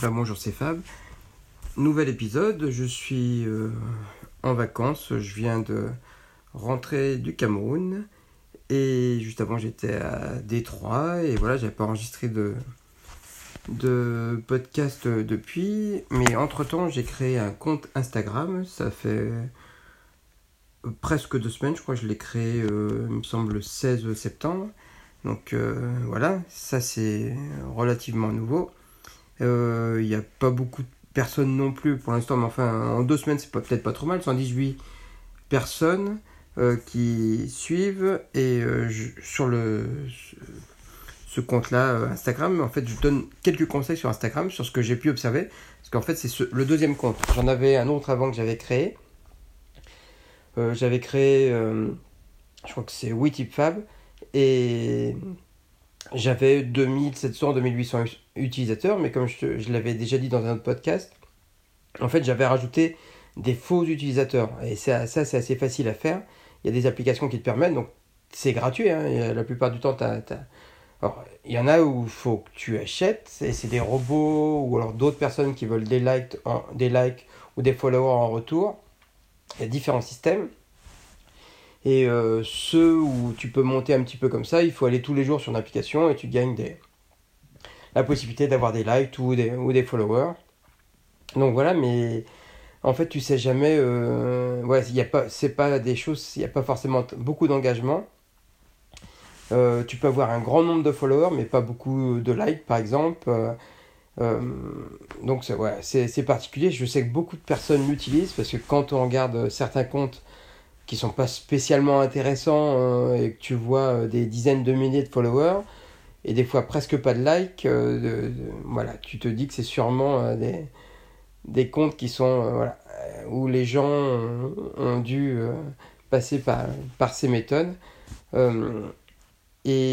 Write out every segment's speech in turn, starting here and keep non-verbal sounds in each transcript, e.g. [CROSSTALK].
Bonjour, c'est Fab. Nouvel épisode, je suis euh, en vacances, je viens de rentrer du Cameroun et juste avant j'étais à Détroit et voilà, j'avais pas enregistré de, podcast depuis, mais entre temps j'ai créé un compte Instagram, ça fait presque deux semaines, je crois je l'ai créé, euh, il me semble, le 16 septembre. Donc euh, voilà, ça c'est relativement nouveau. Il euh, n'y a pas beaucoup de personnes non plus pour l'instant, mais enfin, en deux semaines, c'est peut-être pas trop mal. 118 personnes euh, qui suivent. Et euh, sur le, ce compte-là, Instagram, en fait, je donne quelques conseils sur Instagram, sur ce que j'ai pu observer. Parce qu'en fait, c'est le deuxième compte. J'en avais un autre avant que j'avais créé. j'avais créé, je crois que c'est WeTipFab. Et j'avais 2700, 2800 utilisateurs, mais comme je, je l'avais déjà dit dans un autre podcast, en fait, j'avais rajouté des faux utilisateurs. Et ça, ça c'est assez facile à faire. Il y a des applications qui te permettent, donc c'est gratuit. Hein, la plupart du temps, tu Alors, il y en a où il faut que tu achètes, et c'est des robots ou alors d'autres personnes qui veulent des likes, des likes ou des followers en retour. Il y a différents systèmes. Et euh, ceux où tu peux monter un petit peu comme ça, il faut aller tous les jours sur une application et tu gagnes des, la possibilité d'avoir des likes ou des, ou des followers. Donc voilà, mais en fait, tu sais jamais. Euh, ouais, il a pas, c'est pas des choses, il n'y a pas forcément beaucoup d'engagement. Euh, tu peux avoir un grand nombre de followers, mais pas beaucoup de likes, par exemple. Euh, donc c'est ouais, c'est particulier. Je sais que beaucoup de personnes l'utilisent parce que quand on regarde certains comptes qui sont pas spécialement intéressants euh, et que tu vois euh, des dizaines de milliers de followers et des fois presque pas de likes, euh, voilà, tu te dis que c'est sûrement des, des comptes qui sont voilà, où les gens ont, dû passer par, par ces méthodes. et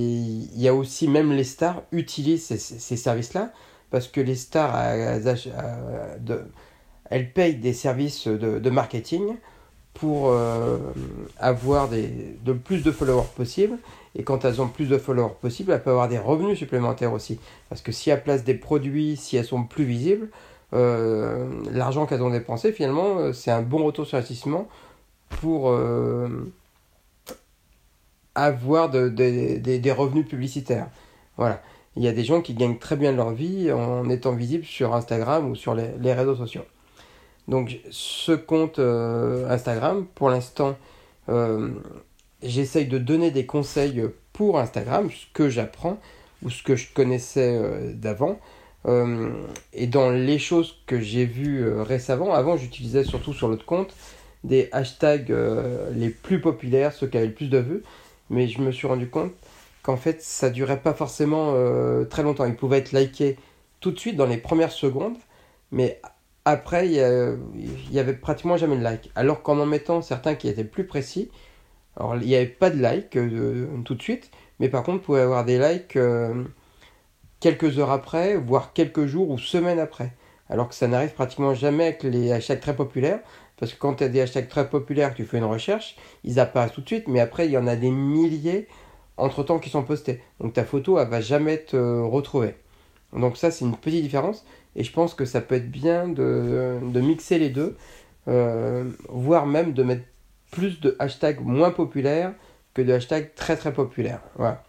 il y a aussi même les stars utilisent ces, ces services-là parce que les stars elles payent des services de marketing pour euh, avoir des, de plus de followers possible. Et quand elles ont plus de followers possible, elles peuvent avoir des revenus supplémentaires aussi. Parce que si elles placent des produits, si elles sont plus visibles, euh, l'argent qu'elles ont dépensé, finalement, euh, c'est un bon retour sur investissement pour avoir de, des revenus publicitaires. Voilà. Il y a des gens qui gagnent très bien leur vie en étant visibles sur Instagram ou sur les réseaux sociaux. Donc ce compte euh, Instagram, pour l'instant, euh, j'essaye de donner des conseils pour Instagram, ce que j'apprends ou ce que je connaissais euh, d'avant. et dans les choses que j'ai vues récemment, avant j'utilisais surtout sur l'autre compte des hashtags les plus populaires, ceux qui avaient le plus de vues, mais je me suis rendu compte qu'en fait ça durait pas forcément très longtemps. Ils pouvaient être likés tout de suite dans les premières secondes, mais après, il y, avait pratiquement jamais de like. Alors qu'en en mettant certains qui étaient plus précis, alors il n'y avait pas de like euh, tout de suite, mais par contre, vous pouvez avoir des likes euh, quelques heures après, voire quelques jours ou semaines après. Alors que ça n'arrive pratiquement jamais avec les hashtags très populaires, parce que quand tu as des hashtags très populaires, tu fais une recherche, ils apparaissent tout de suite, mais après, il y en a des milliers entre-temps qui sont postés. Donc ta photo, elle va jamais être euh, retrouvée. Donc ça, c'est une petite différence. Et je pense que ça peut être bien de, de mixer les deux, euh, voire même de mettre plus de hashtags moins populaires que de hashtags très très populaires. Voilà.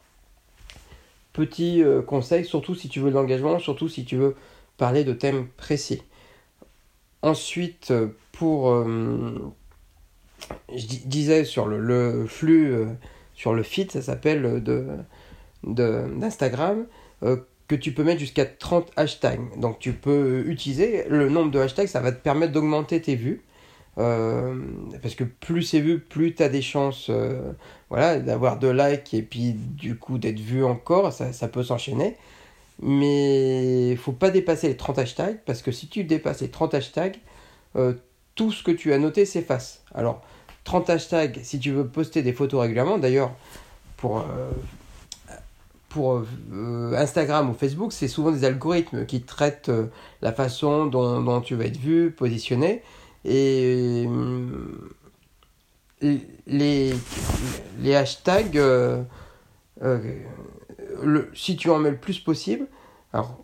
Petit euh, conseil, surtout si tu veux de l'engagement, surtout si tu veux parler de thèmes précis. Ensuite, pour... Euh, je disais sur le, le flux, sur le feed, ça s'appelle, de d'Instagram que tu peux mettre jusqu'à 30 hashtags. Donc tu peux utiliser le nombre de hashtags, ça va te permettre d'augmenter tes vues. Euh, parce que plus c'est vu, plus tu as des chances euh, voilà, d'avoir de likes et puis du coup d'être vu encore, ça, ça peut s'enchaîner. Mais il faut pas dépasser les 30 hashtags parce que si tu dépasses les 30 hashtags, euh, tout ce que tu as noté s'efface. Alors 30 hashtags si tu veux poster des photos régulièrement, d'ailleurs pour pour euh, Instagram ou Facebook, c'est souvent des algorithmes qui traitent euh, la façon dont, tu vas être vu, positionné. Et euh, les, les hashtags, si tu en mets le plus possible, alors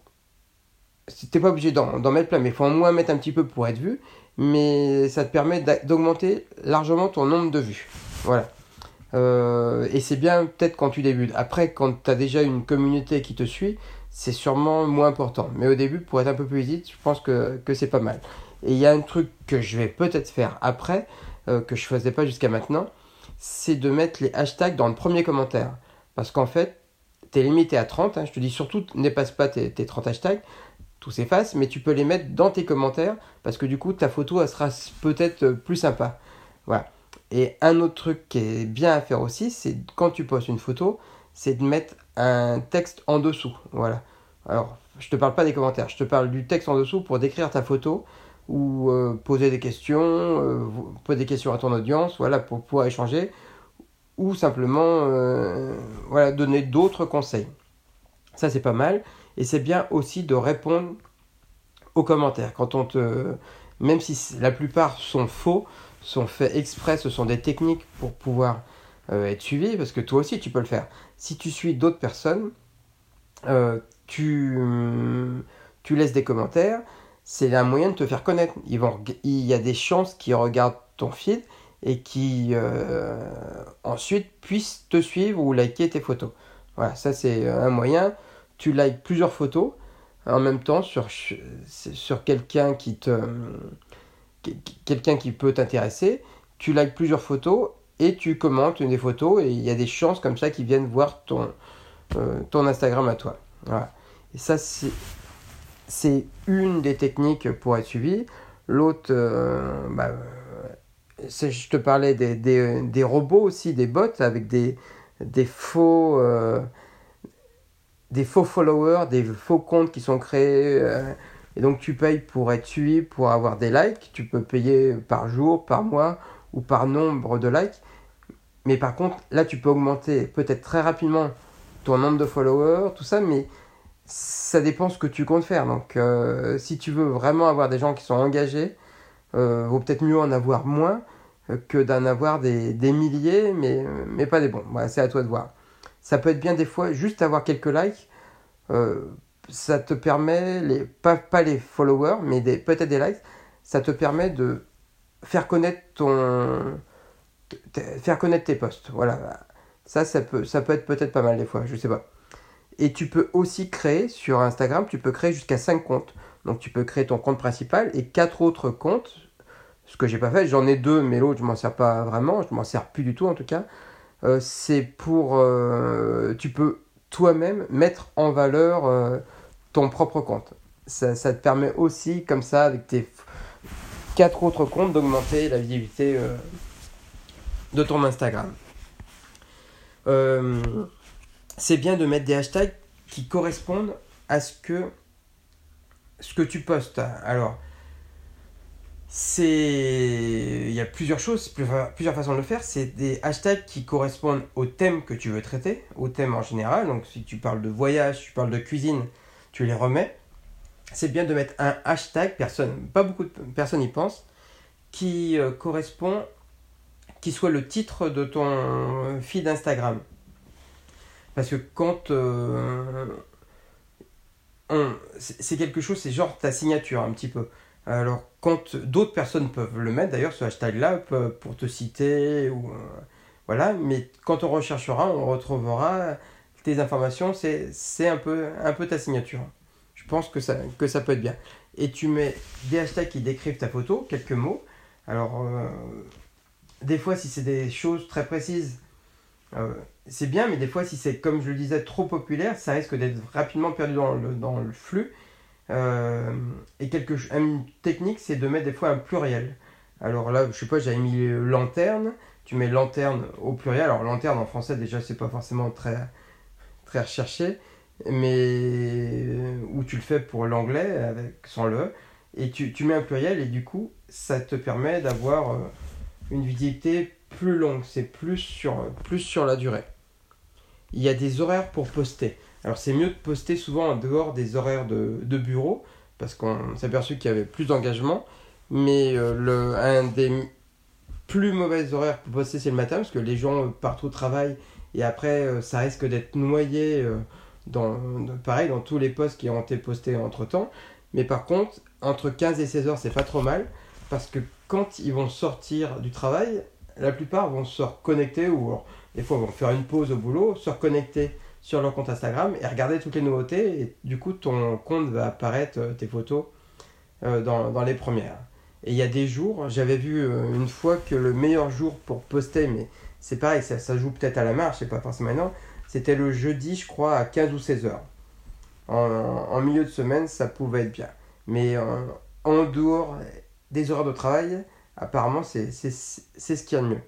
t'es pas obligé d'en mettre plein, mais il faut au moins mettre un petit peu pour être vu. Mais ça te permet d'augmenter largement ton nombre de vues. Voilà. Euh, et c'est bien peut-être quand tu débutes. Après, quand tu as déjà une communauté qui te suit, c'est sûrement moins important. Mais au début, pour être un peu plus vite, je pense que, c'est pas mal. Et il y a un truc que je vais peut-être faire après, euh, que je faisais pas jusqu'à maintenant, c'est de mettre les hashtags dans le premier commentaire. Parce qu'en fait, tu es limité à 30. Hein. je te dis surtout, n'épasse pas tes, tes 30 hashtags tout s'efface, mais tu peux les mettre dans tes commentaires parce que du coup ta photo elle sera peut-être plus sympa. Voilà. Et un autre truc qui est bien à faire aussi, c'est quand tu postes une photo, c'est de mettre un texte en dessous. Voilà. Alors, je te parle pas des commentaires, je te parle du texte en dessous pour décrire ta photo ou euh, poser des questions, euh, poser des questions à ton audience, voilà, pour pouvoir échanger ou simplement euh, voilà, donner d'autres conseils. Ça, c'est pas mal. Et c'est bien aussi de répondre aux commentaires. Quand on te, même si la plupart sont faux, sont faits exprès, ce sont des techniques pour pouvoir euh, être suivi, parce que toi aussi tu peux le faire. Si tu suis d'autres personnes, euh, tu, laisses des commentaires, c'est un moyen de te faire connaître. Il y a des chances qu'ils regardent ton feed et qui euh, ensuite puissent te suivre ou liker tes photos. Voilà, ça c'est un moyen tu likes plusieurs photos en même temps sur quelqu'un qui te quelqu'un qui peut t'intéresser, tu likes plusieurs photos et tu commentes une des photos et il y a des chances comme ça qui viennent voir ton, euh, Instagram à toi. Voilà. Et ça c'est une des techniques pour être suivi. L'autre, euh, bah, je te parlais des, robots aussi, des bots avec des, des faux, euh, des faux followers, des faux comptes qui sont créés. Et donc tu payes pour être suivi, pour avoir des likes. Tu peux payer par jour, par mois ou par nombre de likes. Mais par contre, là, tu peux augmenter peut-être très rapidement ton nombre de followers, tout ça, mais ça dépend ce que tu comptes faire. Donc, euh, si tu veux vraiment avoir des gens qui sont engagés, euh, vaut peut-être mieux en avoir moins euh, que d'en avoir des, milliers, mais, pas des bons. C'est à toi de voir ça peut être bien des fois juste avoir quelques likes. Ça te permet, les, pas, pas les followers, mais peut-être des likes, ça te permet de faire connaître ton faire connaître tes posts. Voilà. Ça, ça peut, ça peut être peut-être pas mal des fois, je sais pas. Et tu peux aussi créer sur Instagram, tu peux créer jusqu'à 5 comptes. Donc tu peux créer ton compte principal et 4 autres comptes. Ce que j'ai pas fait, j'en ai deux, mais l'autre je m'en sers pas vraiment, je m'en sers plus du tout en tout cas. Euh, c'est pour... Euh, tu peux toi-même mettre en valeur euh, ton propre compte. Ça, te permet aussi, comme ça, avec tes quatre autres comptes, d'augmenter la visibilité de ton Instagram. c'est bien de mettre des hashtags qui correspondent à ce que, ce que tu postes. Alors, c'est il y a plusieurs choses, plusieurs façons de le faire. C'est des hashtags qui correspondent au thème que tu veux traiter, au thème en général. Donc si tu parles de voyage, tu parles de cuisine, tu les remets. C'est bien de mettre un hashtag, personne, pas beaucoup de personnes y pensent, qui euh, correspond, qui soit le titre de ton feed Instagram. Parce que quand euh, c'est quelque chose, c'est genre ta signature un petit peu. Alors, quand d'autres personnes peuvent le mettre, d'ailleurs, ce hashtag-là, pour te citer, ou, euh, voilà, mais quand on recherchera, on retrouvera tes informations, c'est un peu, un peu ta signature. Je pense que ça, peut être bien. Et tu mets des hashtags qui décrivent ta photo, quelques mots. Alors, euh, des fois, si c'est des choses très précises, euh, c'est bien, mais des fois, si c'est, comme je le disais, trop populaire, ça risque d'être rapidement perdu dans le, dans le flux. Euh, et quelque, une technique, c'est de mettre des fois un pluriel. Alors là, je sais pas, j'avais mis lanterne. Tu mets lanterne au pluriel. Alors lanterne en français, déjà, c'est pas forcément très, très recherché. Mais où tu le fais pour l'anglais, avec sans le. Et tu, tu, mets un pluriel et du coup, ça te permet d'avoir euh, une visibilité plus longue. C'est plus sur, plus sur la durée. Il y a des horaires pour poster. Alors c'est mieux de poster souvent en dehors des horaires de, de bureau, parce qu'on s'est aperçu qu'il y avait plus d'engagement. Mais euh, le, un des plus mauvais horaires pour poster, c'est le matin, parce que les gens euh, partout travaillent, et après, euh, ça risque d'être noyé dans, pareil, dans tous les posts qui ont été postés entre temps. Mais par contre, entre 15 et 16 heures, c'est pas trop mal. Parce que quand ils vont sortir du travail, la plupart vont se reconnecter ou des fois vont faire une pause au boulot, se reconnecter sur leur compte Instagram et regarder toutes les nouveautés. Et du coup, ton compte va apparaître, euh, tes photos, euh, dans, les premières. Et il y a des jours, j'avais vu euh, une fois que le meilleur jour pour poster, mais c'est pareil, ça, ça joue peut-être à la marche, c'est pas forcément maintenant, c'était le jeudi, je crois, à 15 ou 16 heures. En, milieu de semaine, ça pouvait être bien. Mais en, en dehors des horaires de travail, apparemment, c'est ce qu'il y a de mieux.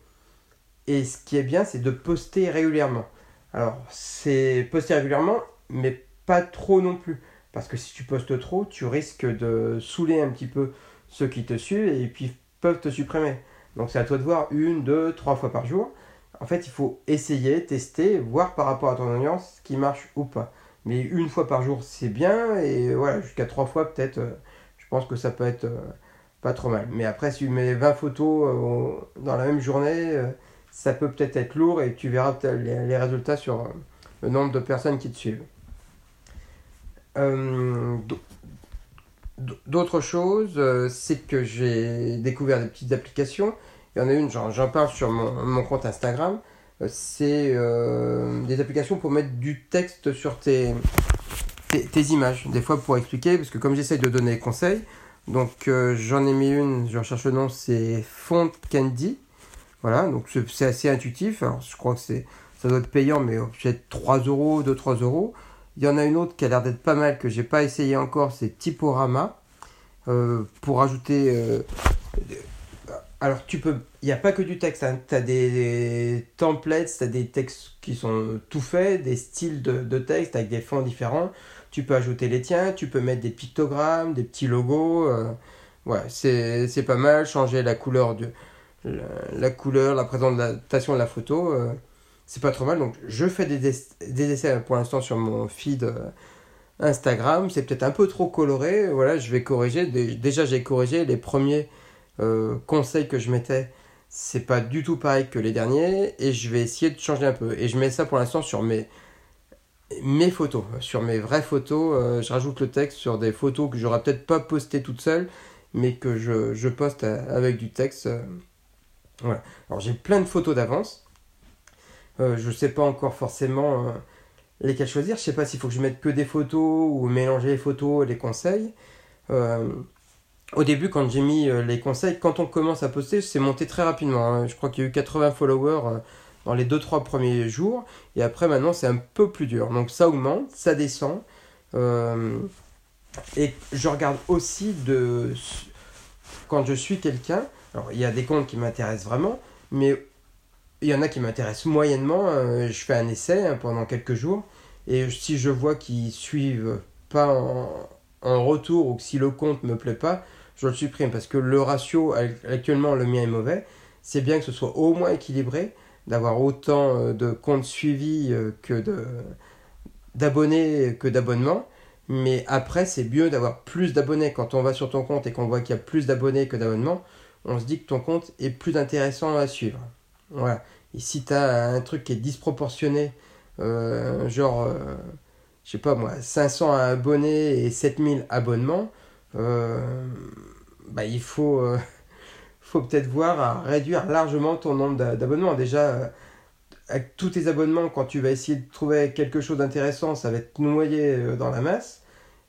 Et ce qui est bien, c'est de poster régulièrement. Alors, c'est poster régulièrement, mais pas trop non plus. Parce que si tu postes trop, tu risques de saouler un petit peu ceux qui te suivent et puis peuvent te supprimer. Donc c'est à toi de voir une, deux, trois fois par jour. En fait, il faut essayer, tester, voir par rapport à ton audience ce qui marche ou pas. Mais une fois par jour, c'est bien. Et voilà, jusqu'à trois fois, peut-être, euh, je pense que ça peut être euh, pas trop mal. Mais après, si tu mets 20 photos euh, dans la même journée, ça peut peut-être être lourd et tu verras les, résultats sur le nombre de personnes qui te suivent. D'autres choses, c'est que j'ai découvert des petites applications. Il y en a une, j'en parle sur mon, compte Instagram. C'est des applications pour mettre du texte sur tes, tes, images. Des fois pour expliquer, parce que comme j'essaie de donner des conseils, donc j'en ai mis une, je recherche le nom, c'est Font Candy. Voilà, donc c'est assez intuitif. Alors, je crois que c'est ça doit être payant, mais peut-être 3 euros, 2-3 euros. Il y en a une autre qui a l'air d'être pas mal, que j'ai pas essayé encore, c'est Typorama. Euh, pour ajouter. Euh, alors, tu peux. Il n'y a pas que du texte. Hein. Tu as des, templates, tu as des textes qui sont tout faits, des styles de, texte avec des fonds différents. Tu peux ajouter les tiens, tu peux mettre des pictogrammes, des petits logos. Euh, ouais, c'est pas mal. Changer la couleur de, la, couleur, la présentation de la photo, euh, c'est pas trop mal. Donc je fais des, des essais pour l'instant sur mon feed euh, Instagram. C'est peut-être un peu trop coloré. Voilà, je vais corriger. Déjà j'ai corrigé les premiers euh, conseils que je mettais. C'est pas du tout pareil que les derniers et je vais essayer de changer un peu. Et je mets ça pour l'instant sur mes mes photos, sur mes vraies photos. je rajoute le texte sur des photos que j'aurais peut-être pas postées toutes seules, mais que je, poste avec du texte. Voilà. Alors j'ai plein de photos d'avance. Euh, je sais pas encore forcément euh, lesquelles choisir. Je sais pas s'il faut que je mette que des photos ou mélanger les photos et les conseils. Euh, au début, quand j'ai mis les conseils, quand on commence à poster, c'est monté très rapidement. Hein. Je crois qu'il y a eu 80 followers dans les 2-3 premiers jours. Et après, maintenant, c'est un peu plus dur. Donc ça augmente, ça descend. et je regarde aussi de... Quand je suis quelqu'un, alors, il y a des comptes qui m'intéressent vraiment, mais il y en a qui m'intéressent moyennement. Euh, je fais un essai hein, pendant quelques jours, et si je vois qu'ils suivent pas en, retour ou que si le compte me plaît pas, je le supprime parce que le ratio actuellement le mien est mauvais. C'est bien que ce soit au moins équilibré, d'avoir autant euh, de comptes suivis euh, que d'abonnés que d'abonnements. Mais après, c'est mieux d'avoir plus d'abonnés quand on va sur ton compte et qu'on voit qu'il y a plus d'abonnés que d'abonnements on se dit que ton compte est plus intéressant à suivre. Voilà. Et si tu as un truc qui est disproportionné, euh, genre, euh, je sais pas moi, 500 abonnés et 7000 abonnements, bah, il faut, [LAUGHS] faut peut-être voir à réduire largement ton nombre d'abonnements. Déjà, avec tous tes abonnements, quand tu vas essayer de trouver quelque chose d'intéressant, ça va être noyé dans la masse.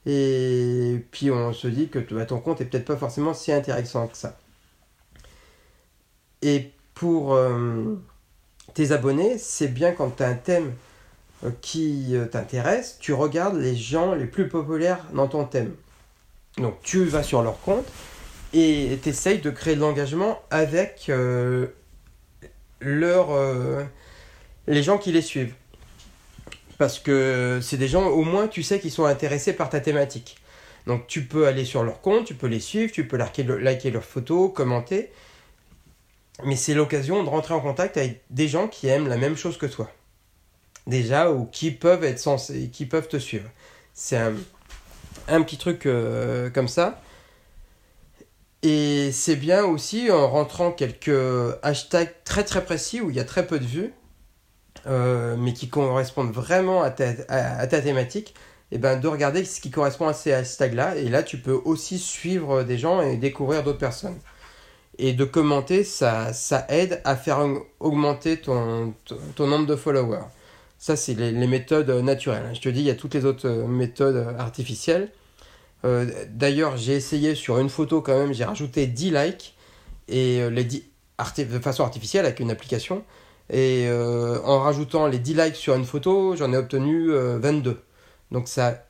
Et puis on se dit que bah, ton compte est peut-être pas forcément si intéressant que ça. Et pour euh, tes abonnés, c'est bien quand tu as un thème euh, qui euh, t'intéresse, tu regardes les gens les plus populaires dans ton thème. Donc tu vas sur leur compte et tu essayes de créer de l'engagement avec leur, les gens qui les suivent. Parce que c'est des gens, au moins tu sais qu'ils sont intéressés par ta thématique. Donc tu peux aller sur leur compte, tu peux les suivre, tu peux liker, liker leurs photos, commenter mais c'est l'occasion de rentrer en contact avec des gens qui aiment la même chose que toi. Déjà, ou qui peuvent être censés, qui peuvent te suivre. C'est un, un, petit truc euh, comme ça. Et c'est bien aussi en rentrant quelques hashtags très très précis où il y a très peu de vues. mais qui correspondent vraiment à ta, à, thématique, et ben, de regarder ce qui correspond à ces hashtags-là. Et là, tu peux aussi suivre des gens et découvrir d'autres personnes. Et de commenter, ça, ça aide à faire augmenter ton, ton nombre de followers. Ça, c'est les, méthodes naturelles. Je te dis, il y a toutes les autres méthodes artificielles. Euh, D'ailleurs, j'ai essayé sur une photo quand même, j'ai rajouté 10 likes et euh, les 10, de façon artificielle avec une application. Et euh, en rajoutant les 10 likes sur une photo, j'en ai obtenu 22. Euh, Donc ça,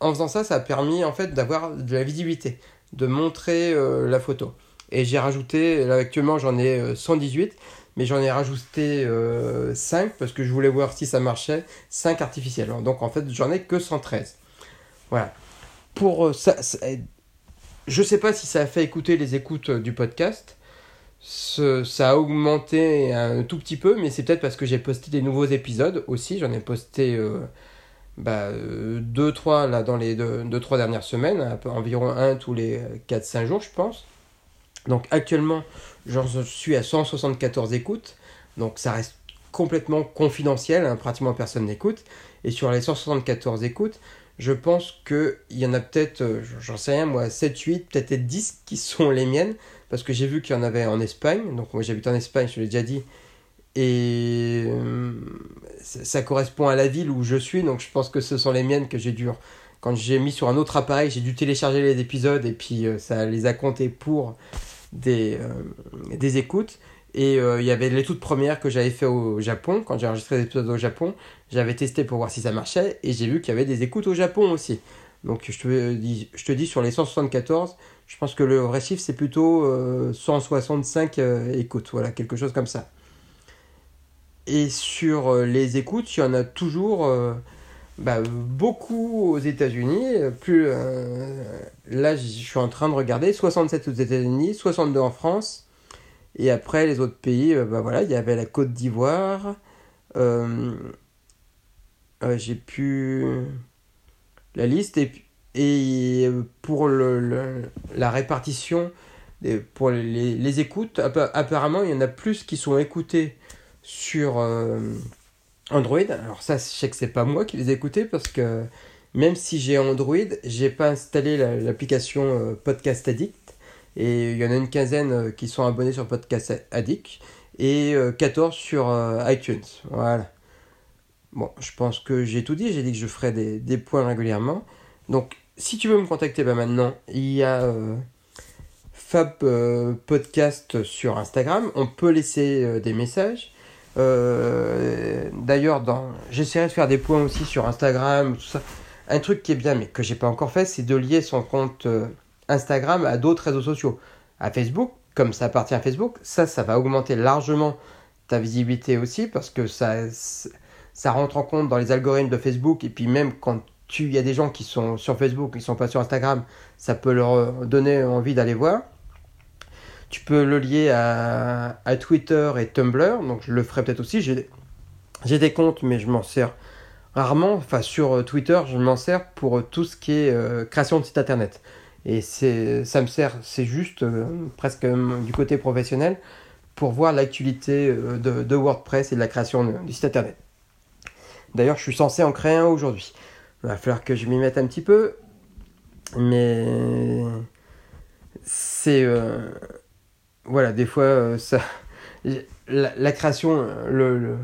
en faisant ça, ça a permis en fait d'avoir de la visibilité, de montrer la photo. Et j'ai rajouté, là actuellement j'en ai 118, mais j'en ai rajouté 5 parce que je voulais voir si ça marchait, 5 artificiels. Donc en fait j'en ai que 113. Voilà. Pour ça, je sais pas si ça a fait écouter les écoutes du podcast, ça a augmenté un tout petit peu, mais c'est peut-être parce que j'ai posté des nouveaux épisodes aussi. J'en ai posté 2-3 euh, bah, dans les 2-3 dernières semaines, environ un tous les 4-5 jours, je pense. Donc actuellement, j'en suis à 174 écoutes, donc ça reste complètement confidentiel, hein, pratiquement personne n'écoute. Et sur les 174 écoutes, je pense qu'il y en a peut-être, euh, j'en sais rien moi, 7, 8, peut-être 10 qui sont les miennes, parce que j'ai vu qu'il y en avait en Espagne, donc moi j'habite en Espagne, je l'ai déjà dit, et euh, ça correspond à la ville où je suis, donc je pense que ce sont les miennes que j'ai dû, quand j'ai mis sur un autre appareil, j'ai dû télécharger les épisodes, et puis euh, ça les a comptés pour des, des écoutes. Et il y avait les toutes premières que j'avais fait au Japon, quand j'ai enregistré des épisodes au Japon. J'avais testé pour voir si ça marchait et j'ai vu qu'il y avait des écoutes au Japon aussi. Donc je te dis, je te dis sur les 174, je pense que le vrai chiffre c'est plutôt 165 euh, euh, écoutes, voilà, quelque chose comme ça. Et sur euh, les écoutes, il y en a toujours bah, beaucoup aux États-Unis. Plus là, je suis en train de regarder 67 aux États-Unis, 62 en France. Et après les autres pays, bah voilà, il y avait la Côte d'Ivoire. Euh, j'ai pu la liste et, et pour le, la répartition pour les, les, écoutes apparemment il y en a plus qui sont écoutés sur euh, Android alors ça je sais que c'est pas moi qui les ai écoutés parce que même si j'ai Android j'ai pas installé l'application euh, Podcast Addict et il y en a une quinzaine qui sont abonnés sur Podcast Addict et 14 sur iTunes voilà Bon, je pense que j'ai tout dit. J'ai dit que je ferais des, points régulièrement. Donc, si tu veux me contacter, bah maintenant, il y a euh, Fab euh, Podcast sur Instagram. On peut laisser euh, des messages. D'ailleurs, j'essaierai de faire des points aussi sur Instagram, tout ça. Un truc qui est bien, mais que j'ai pas encore fait, c'est de lier son compte Instagram à d'autres réseaux sociaux. À Facebook, comme ça appartient à Facebook, ça, ça va augmenter largement ta visibilité aussi parce que ça ça rentre en compte dans les algorithmes de Facebook et puis même quand il y a des gens qui sont sur Facebook, qui sont pas sur Instagram, ça peut leur donner envie d'aller voir. Tu peux le lier à, Twitter et Tumblr, donc je le ferai peut-être aussi. J'ai des comptes, mais je m'en sers rarement. Enfin, sur Twitter, je m'en sers pour tout ce qui est euh, création de site internet. Et ça me sert, c'est juste euh, presque du côté professionnel pour voir l'actualité euh, de, de, WordPress et de la création du site internet. D'ailleurs, je suis censé en créer un aujourd'hui. Il va falloir que je m'y mette un petit peu. Mais c'est... Euh, voilà, des fois, euh, ça... La, création, le,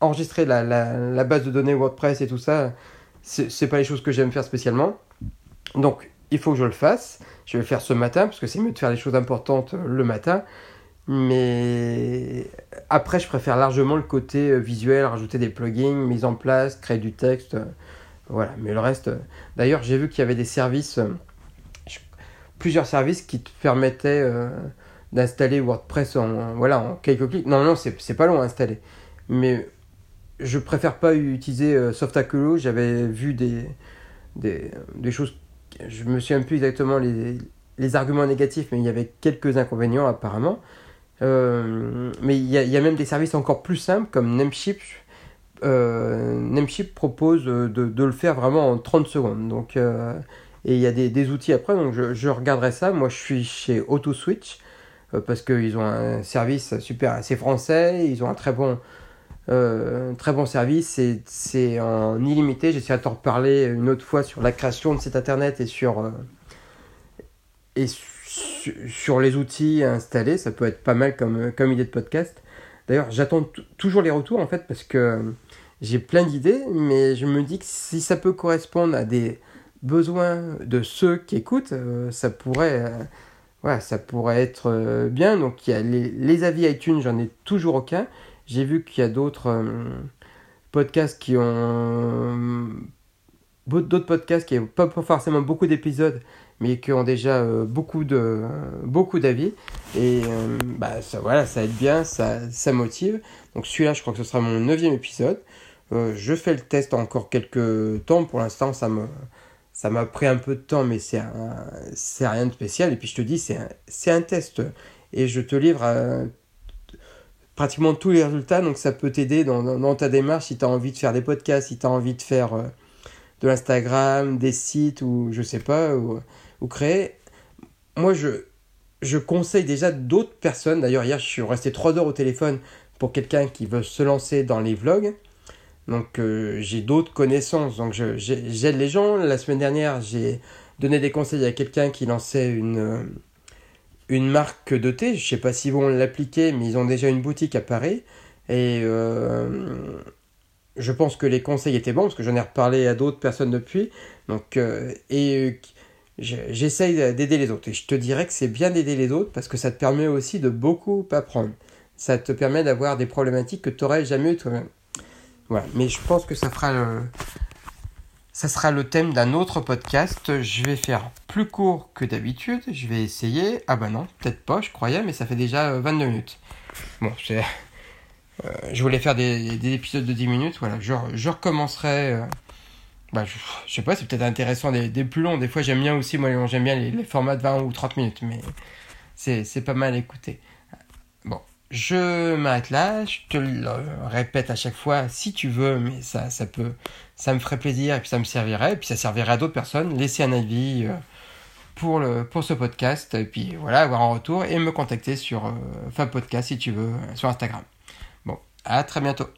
enregistrer la, base de données WordPress et tout ça, c'est pas les choses que j'aime faire spécialement. Donc, il faut que je le fasse. Je vais le faire ce matin, parce que c'est mieux de faire les choses importantes le matin. Mais après, je préfère largement le côté euh, visuel, rajouter des plugins, mise en place, créer du texte. Euh, voilà, mais le reste. Euh, d'ailleurs, j'ai vu qu'il y avait des services, plusieurs services qui te permettaient d'installer WordPress en, voilà, en quelques clics. Non, non, c'est pas long à installer. Mais je préfère pas utiliser Softaculo. J'avais vu des, des, des, choses. Je me souviens plus exactement les, les arguments négatifs, mais il y avait quelques inconvénients apparemment. Euh, mais il y, a même des services encore plus simples comme Namecheap. Euh, Namecheap propose de, de, le faire vraiment en 30 secondes. Donc, euh, et il y a des, des, outils après, donc je, je, regarderai ça. Moi, je suis chez AutoSwitch parce qu'ils ont un service super assez français. Ils ont un très bon Euh, très bon service, c'est en illimité. J'essaierai de t'en reparler une autre fois sur la création de site internet et sur, euh, et sur les outils à installer. Ça peut être pas mal comme, comme idée de podcast. D'ailleurs, j'attends toujours les retours en fait parce que j'ai plein d'idées, mais je me dis que si ça peut correspondre à des besoins de ceux qui écoutent, euh, ça pourrait, voilà, ça pourrait être bien. Donc il y a les, avis iTunes, j'en ai toujours aucun. J'ai vu qu'il y a d'autres euh, podcasts qui ont. D'autres podcasts qui n'ont pas forcément beaucoup d'épisodes, mais qui ont déjà euh, beaucoup de beaucoup d'avis. Et euh, bah, ça, voilà, ça aide bien, ça, ça motive. Donc celui-là, je crois que ce sera mon neuvième épisode. je fais le test encore quelques temps. Pour l'instant, ça me ça m'a pris un peu de temps, mais c'est c'est rien de spécial. Et puis je te dis, c'est un, un test. Et je te livre pratiquement tous les résultats, donc ça peut t'aider dans, ta démarche si tu as envie de faire des podcasts, si tu as envie de faire euh, de l'Instagram, des sites ou je sais pas, ou, créer. Moi, je, je conseille déjà d'autres personnes. D'ailleurs, hier, je suis resté 3 heures au téléphone pour quelqu'un qui veut se lancer dans les vlogs. Donc, euh, j'ai d'autres connaissances. Donc, j'aide les gens. La semaine dernière, j'ai donné des conseils à quelqu'un qui lançait une, euh, une marque de thé. Je sais pas s'ils vont l'appliquer, mais ils ont déjà une boutique à Paris. Et euh, je pense que les conseils étaient bons, parce que j'en ai reparlé à d'autres personnes depuis. Donc, et j'essaye d'aider les autres. Et je te dirais que c'est bien d'aider les autres, parce que ça te permet aussi de beaucoup apprendre. Ça te permet d'avoir des problématiques que tu n'aurais jamais eu toi-même. Voilà. Mais je pense que ça sera le thème d'un autre podcast. Je vais faire plus court que d'habitude. Je vais essayer. Ah bah non, peut-être pas, je croyais, mais ça fait déjà 22 euh, minutes. Bon, euh, je voulais faire des, épisodes de 10 minutes. Voilà, je, je recommencerai. Euh, bah, je, sais pas, c'est peut-être intéressant des, plus longs. Des fois, j'aime bien aussi, moi, j'aime bien les, les, formats de 20 ou 30 minutes, mais c'est pas mal à écouter. Je m'arrête là, je te le répète à chaque fois si tu veux, mais ça, ça peut, ça me ferait plaisir et puis ça me servirait, et puis ça servirait à d'autres personnes. Laissez un avis euh, pour, le, pour ce podcast, et puis voilà, avoir un retour et me contacter sur euh, Podcast si tu veux, sur Instagram. Bon, à très bientôt.